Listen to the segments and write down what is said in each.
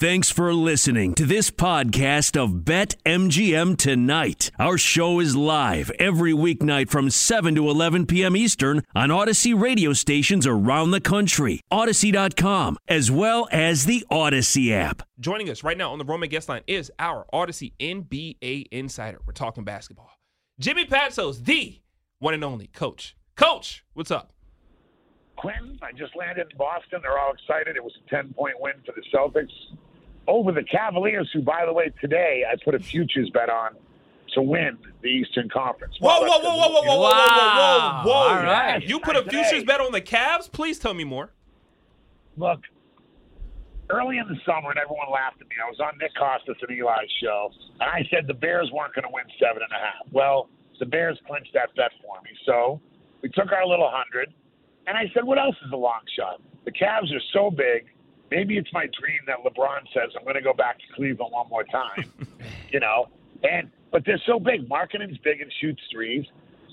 Thanks for listening to this podcast of Bet MGM Tonight. Our show is live every weeknight from 7 to 11 p.m. Eastern on Audacy radio stations around the country, Audacy.com, as well as the Audacy app. Joining us right now on the Roman guest line is our Audacy NBA insider. We're talking basketball. Jimmy Patsos, the one and only coach. Coach, what's up? Quinn, I just landed in Boston. They're all excited. It was a 10 point win for the Celtics over the Cavaliers, who, by the way, today I put a futures bet on to win the Eastern Conference. Whoa, whoa, whoa, whoa, whoa, whoa, whoa, whoa, whoa, whoa, All right. You put a futures bet on the Cavs? Please tell me more. Look, early in the summer, and everyone laughed at me. I was on Nick Kostos and Eli's show, and I said the Bears weren't going to win seven and a half. Well, the Bears clinched that bet for me. So we took our little hundred, and I said, what else is a long shot? The Cavs are so big. Maybe it's my dream that LeBron says I'm going to go back to Cleveland one more time, you know. And but they're so big. Markkanen's big and shoots threes.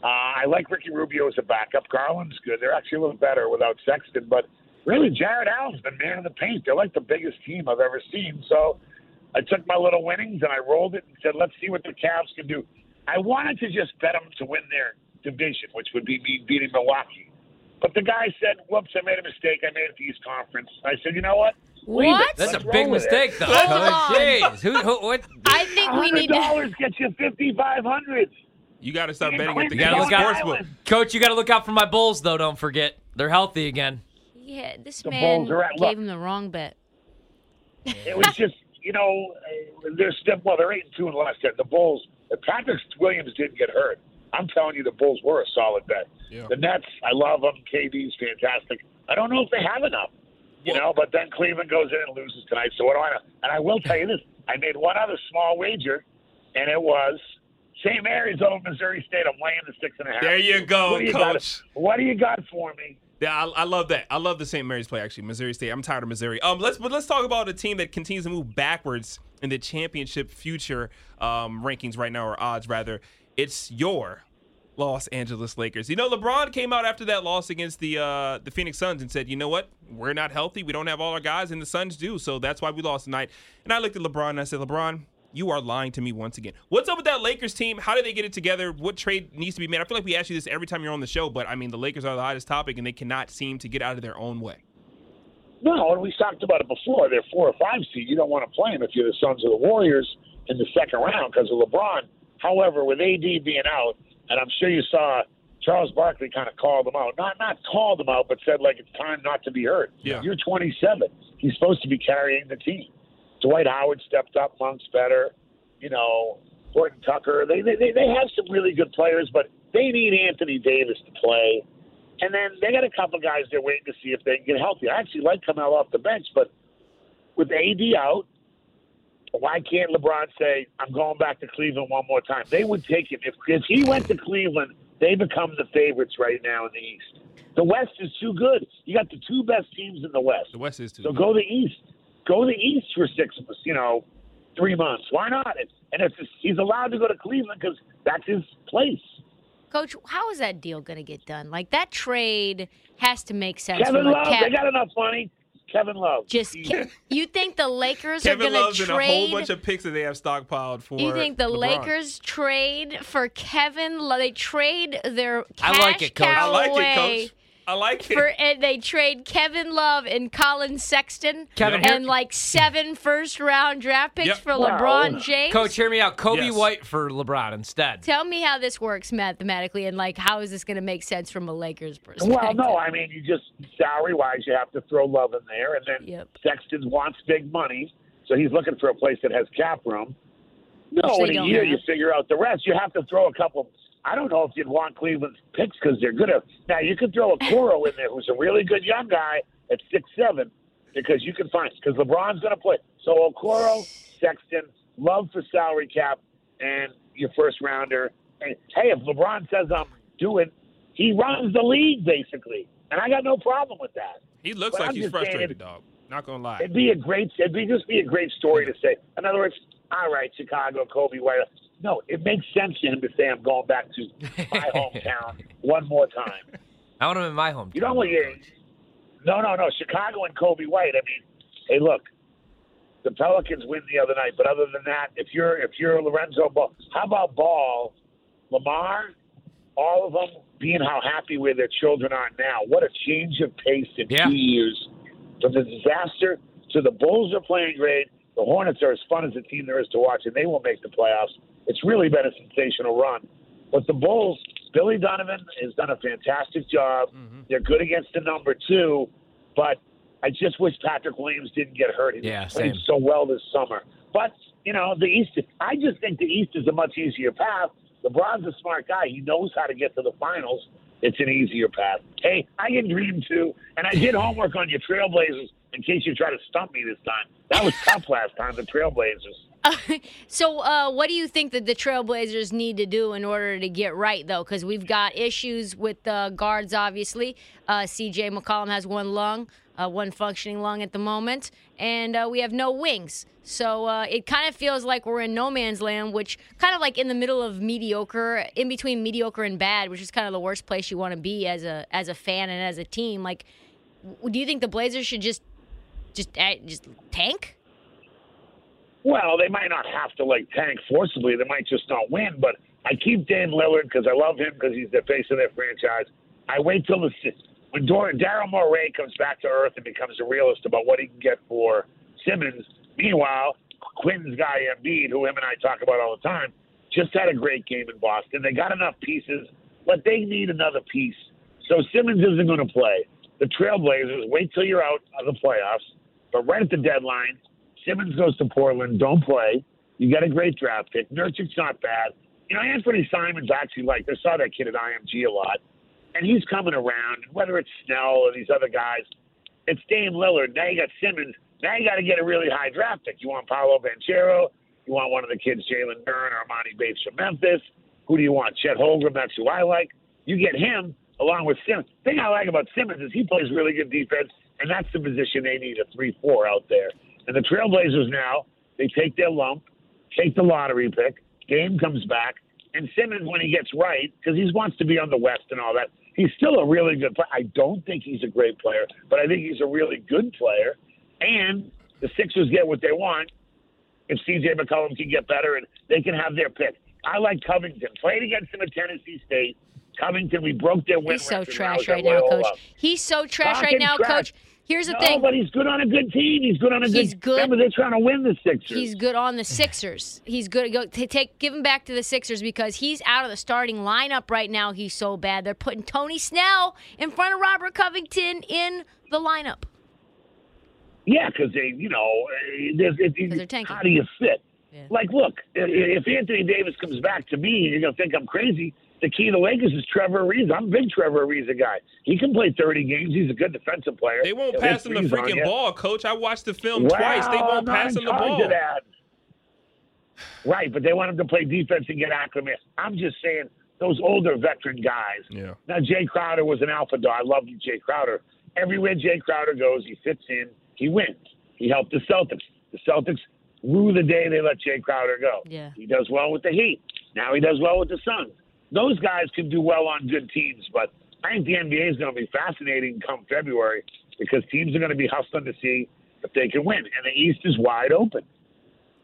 Uh, I like Ricky Rubio as a backup. Garland's good. They're actually a little better without Sexton, but really, Jarrett Allen's been man in the paint. They're like the biggest team I've ever seen. So I took my little winnings and I rolled it and said, let's see what the Cavs can do. I wanted to just bet them to win their division, which would be me beating Milwaukee. But the guy said, whoops, I made a mistake. I made it to East Conference. I said, you know what? Leave What? it. That's Let's a big roll with it. mistake, though. Hold on. Jeez. Who, who, what? I think we need to. $100 gets you 5500 You got to start You betting at the gotta Dallas look out. Sportsbook. Coach, you got to look out for my Bulls, though. Don't forget. They're healthy again. Yeah, this The man are at- gave look. him the wrong bet. It was just, you know, uh, they're still, well, they're 8 and 2 in the last 10. The Bulls, if Patrick Williams didn't get hurt, I'm telling you, the Bulls were a solid bet. Yeah. The Nets, I love them. KD's fantastic. I don't know if they have enough, you know, but then Cleveland goes in and loses tonight. So what do I know? And I will tell you this I made one other small wager, and it was St. Mary's over Missouri State. I'm laying the six and a half. There you go, what you got- Coach. what do you got for me? Yeah, I, I love that. I love the St. Mary's play. Actually, Missouri State. I'm tired of Missouri. Um, let's but let's talk about a team that continues to move backwards in the championship future um, rankings right now, or odds rather. It's your Los Angeles Lakers. You know, LeBron came out after that loss against the uh, the Phoenix Suns and said, "You know what? We're not healthy. We don't have all our guys, and the Suns do. So that's why we lost tonight." And I looked at LeBron and I said, "LeBron." You are lying to me once again. What's up with that Lakers team? How did they get it together? What trade needs to be made? I feel like we ask you this every time you're on the show, but I mean, the Lakers are the hottest topic, and they cannot seem to get out of their own way. No, and we talked about it before. They're four or five seed. You don't want to play them if you're the Suns of the Warriors in the second round because of LeBron. However, with AD being out, and I'm sure you saw Charles Barkley kind of called them out. Not not called them out, but said like it's time not to be hurt. Yeah. You're 27. He's supposed to be carrying the team. Dwight Howard stepped up. Monk's better. You know, Horton Tucker. They they they have some really good players, but they need Anthony Davis to play. And then they got a couple guys they're waiting to see if they can get healthy. I actually like Carmelo off the bench, but with AD out, why can't LeBron say, I'm going back to Cleveland one more time? They would take him. If, if he went to Cleveland, they become the favorites right now in the East. The West is too good. You got the two best teams in the West. The West is too. So go to the East. Go to the East for six, you know, three months. Why not? And, and if he's allowed to go to Cleveland because that's his place. Coach, how is that deal going to get done? Like that trade has to make sense. Kevin Love, cap- they got enough money. Kevin Love. just Ke- you think the Lakers Kevin are going Love's to in a whole bunch of picks that they have stockpiled for. you think the LeBron. Lakers trade for Kevin? Love? They trade their cash I like it, Coach. I like away it, Coach. I like it. For and they trade Kevin Love and Colin Sexton Kevin, and here- like seven first round draft picks Yep. for Wow. LeBron James. Coach, hear me out. Kobe Yes. White for LeBron instead. Tell me how this works mathematically and like how is this going to make sense from a Lakers perspective? Well, no, I mean, you just salary wise, you have to throw Love in there, and then Yep. Sexton wants big money, so he's looking for a place that has cap room. No, in a year have. you figure out the rest. You have to throw a couple. I don't know if you'd want Cleveland's picks because they're good at. Now you could throw a Coro in there, who's a really good young guy at six seven, because you can find because LeBron's going to play. So Okoro, Sexton, Love for salary cap, and your first rounder. And hey, if LeBron says I'm doing, he runs the league basically, and I got no problem with that. he looks But like I'm he's saying frustrated, it- dog. Not gonna lie. It'd be a great, it'd be just be a great story to say. In other words, all right, Chicago, Coby White. No, it makes sense to him to say I'm going back to my hometown one more time. I want him in my home. You know what? You, no, no, no. Chicago and Coby White. I mean, hey, look, the Pelicans win the other night. But other than that, if you're if you're Lorenzo Ball, how about Ball, Lamar, all of them being how happy where their children are now? What a change of pace in Yeah. two years from the disaster to the Bulls are playing great. The Hornets are as fun as a team there is to watch, and they will make the playoffs. It's really been a sensational run. But the Bulls, Billy Donovan has done a fantastic job. Mm-hmm. They're good against the number two, but I just wish Patrick Williams didn't get hurt. He Yeah, played same. so well this summer. But you know, the East. I just think the East is a much easier path. LeBron's a smart guy. He knows how to get to the finals. It's an easier path. Hey, I can dream too, and I did homework on your Trailblazers in case you try to stump me this time. That was tough last time. The Trailblazers. So, uh, what do you think that the Trailblazers need to do in order to get right, though? Because we've got issues with uh, guards, obviously. Uh, C.J. McCollum has one lung, uh, one functioning lung at the moment, and uh, we have no wings. So it kind of feels like we're in no man's land, which kind of like in the middle of mediocre, in between mediocre and bad, which is kind of the worst place you want to be as a as a fan and as a team. Like, do you think the Blazers should just just just tank? Well, they might not have to like tank forcibly. They might just not win. But I keep Dame Lillard because I love him because he's the face of their franchise. I wait till the when Daryl Morey comes back to earth and becomes a realist about what he can get for Simmons. Meanwhile, Quinn's guy Embiid, who him and I talk about all the time, just had a great game in Boston. They got enough pieces, but they need another piece. So Simmons isn't going to play. The Trailblazers wait till you're out of the playoffs, but right at the deadline, Simmons goes to Portland. Don't play. You got a great draft pick. Nurkic's not bad. You know, Anthony Simon's actually like I saw that kid at IMG a lot, and he's coming around. Whether it's Snell or these other guys, it's Dame Lillard. Now you got Simmons. Now you got to get a really high draft pick. You want Paolo Banchero. You want one of the kids, Jalen Duren or Emoni Bates from Memphis. Who do you want? Chet Holmgren. That's who I like. You get him along with Simmons. thing I like about Simmons is he plays really good defense, and that's the position they need a three-four out there. And the Trailblazers now they take their lump, take the lottery pick. Game comes back, and Simmons when he gets right because he wants to be on the West and all that. He's still a really good player. I don't think he's a great player, but I think he's a really good player. And the Sixers get what they want if CJ McCollum can get better and they can have their pick. I like Covington. Played against him at Tennessee State. Covington, we broke their win He's so trash right now, coach. He's so trash right now, trash. coach. Here's the no, thing. but he's good on a good team. He's good on a He's good. good. Remember, they're trying to win the Sixers. He's good on the Sixers. He's good. Go take give him back to the Sixers because he's out of the starting lineup right now. He's so bad. They're putting Tony Snell in front of Robert Covington in the lineup. Yeah, because they, you know, eh, there's, it, it, 'Cause they're tanking. how do you fit? Yeah. Like, look, if Anthony Davis comes back to me, you're gonna think I'm crazy. The key to the Lakers is Trevor Ariza. I'm a big Trevor Ariza guy. He can play 30 games. He's a good defensive player. They won't He'll pass him the freaking ball, coach. I watched the film Well, twice. They won't not pass him the ball. of that. Right, but they want him to play defense and get acclimated. I'm just saying those older veteran guys. Yeah. Now Jay Crowder was an alpha dog. I loved Jay Crowder. Everywhere Jay Crowder goes, he fits in. He wins. He helped the Celtics. The Celtics rue the day they let Jay Crowder go. Yeah. He does well with the Heat. Now he does well with the Suns. Those guys can do well on good teams, but I think the NBA is going to be fascinating come February because teams are going to be hustling to see if they can win, and the East is wide open.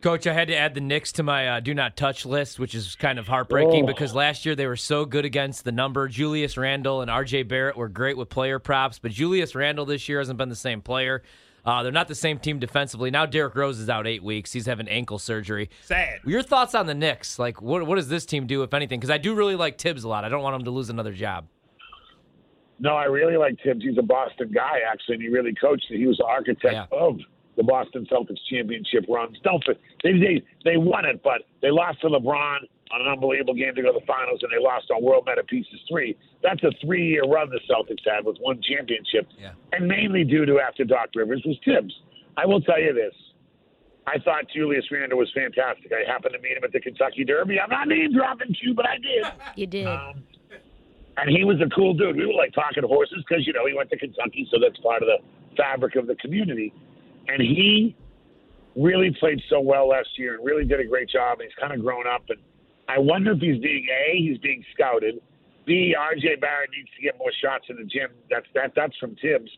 Coach, I had to add the Knicks to my uh, do not touch list, which is kind of heartbreaking Oh. because last year they were so good against the number. Julius Randle and RJ Barrett were great with player props, but Julius Randle this year hasn't been the same player. Uh, they're not the same team defensively. Now Derrick Rose is out eight weeks. He's having ankle surgery. Sad. Your thoughts on the Knicks? Like, what what does this team do, if anything? Because I do really like Tibbs a lot. I don't want him to lose another job. No, I really like Tibbs. He's a Boston guy, actually, and he really coached it. He was the architect Yeah. of the Boston Celtics championship runs. Don't they, they they won it, but they lost to LeBron on an unbelievable game to go to the finals, and they lost on World Meta Pieces three. That's a three-year run the Celtics had with one championship, Yeah. and mainly due to after Doc Rivers was Tibbs. I will tell you this. I thought Julius Randle was fantastic. I happened to meet him at the Kentucky Derby. I'm not name dropping you, but I did. You did. Um, and he was a cool dude. We were like talking horses because you know he went to Kentucky, so that's part of the fabric of the community. And he really played so well last year and really did a great job. And he's kind of grown up, and I wonder if he's being a he's being scouted. B R.J. Barrett needs to get more shots in the gym. That's that that's from Tibbs,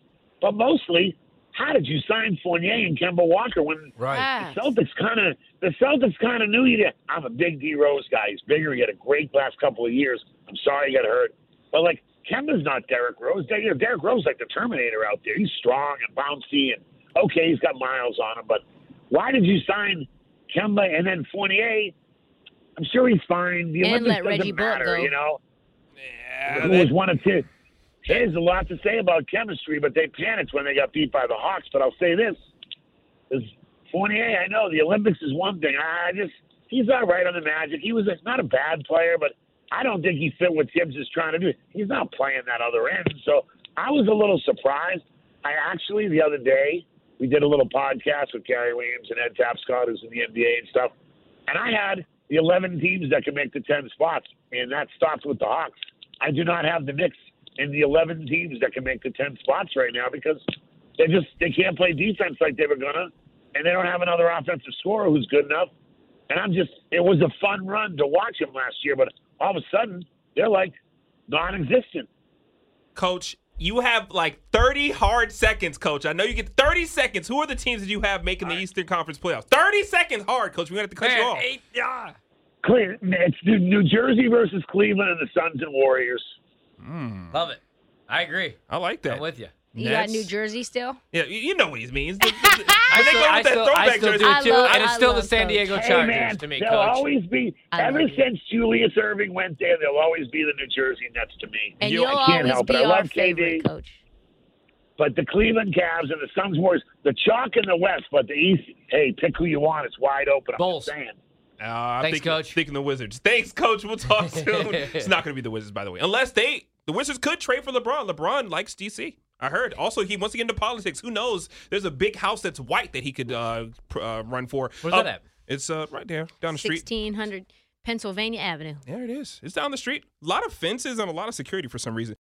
but mostly how did you sign Fournier and Kemba Walker when Right. The Celtics kind of the Celtics kind of knew you. Did. I'm a big D Rose guy. He's bigger. He had a great last couple of years. I'm sorry he got hurt, but like Kemba's not Derrick Rose. Derrick Derrick Rose like the Terminator out there. He's strong and bouncy and okay, he's got miles on him. But why did you sign Kemba and then Fournier? I'm sure he's fine. The And Olympics let Reggie doesn't Bullock matter, go. you know. Yeah, Who was one of two? There's a lot to say about chemistry, but they panicked when they got beat by the Hawks. But I'll say this: is Fournier. I know the Olympics is one thing. I just he's all right on the Magic. He was a, not a bad player, but I don't think he fit what Tibbs is trying to do. He's not playing that other end. So I was a little surprised. I actually the other day we did a little podcast with Gary Williams and Ed Tapscott, who's in the NBA and stuff, and I had the 11 teams that can make the 10 spots, and that stopped with the Hawks. I do not have the Knicks in the 11 teams that can make the 10 spots right now because they just they can't play defense like they were gonna, and they don't have another offensive scorer who's good enough. And I'm just it was a fun run to watch them last year, but all of a sudden they're like non-existent. Coach, you have like 30 hard seconds, Coach. I know you get 30 seconds. Who are the teams that you have making the Eastern Conference playoffs? 30 seconds hard, Coach. We're going to have to cut you off. eight, yeah. Cle- It's New New Jersey versus Cleveland and the Suns and Warriors. Love it. I agree. I like that. I'm with you. You Nets. got New Jersey still? Yeah, you you know what he means. The- the- the- I when still, I that still, I still jersey. do I too, love- and it's I still the love San Coach. Diego Hey Chargers man, to me, they'll Coach. always be. I ever since Julius Erving went there, they'll always be the New Jersey Nets to me. And You- you'll I can't always help it. be I our love KD. coach. But the Cleveland Cavs and the Suns Warriors, the chalk in the West, but the East. Hey, pick who you want. It's wide open. I'm Bulls. saying. Uh, I'm Thanks, thinking, Coach. Thinking the Wizards. Thanks, Coach. We'll talk soon. it's not going to be the Wizards, by the way, unless they the Wizards could trade for LeBron. LeBron likes DC. I heard. Also, he wants to get into politics. Who knows? There's a big house that's white that he could uh, pr- uh, run for. Where's Uh, that at? It's uh, right there down the street. 1600 Pennsylvania Avenue. There it is. It's down the street. A lot of fences and a lot of security for some reason.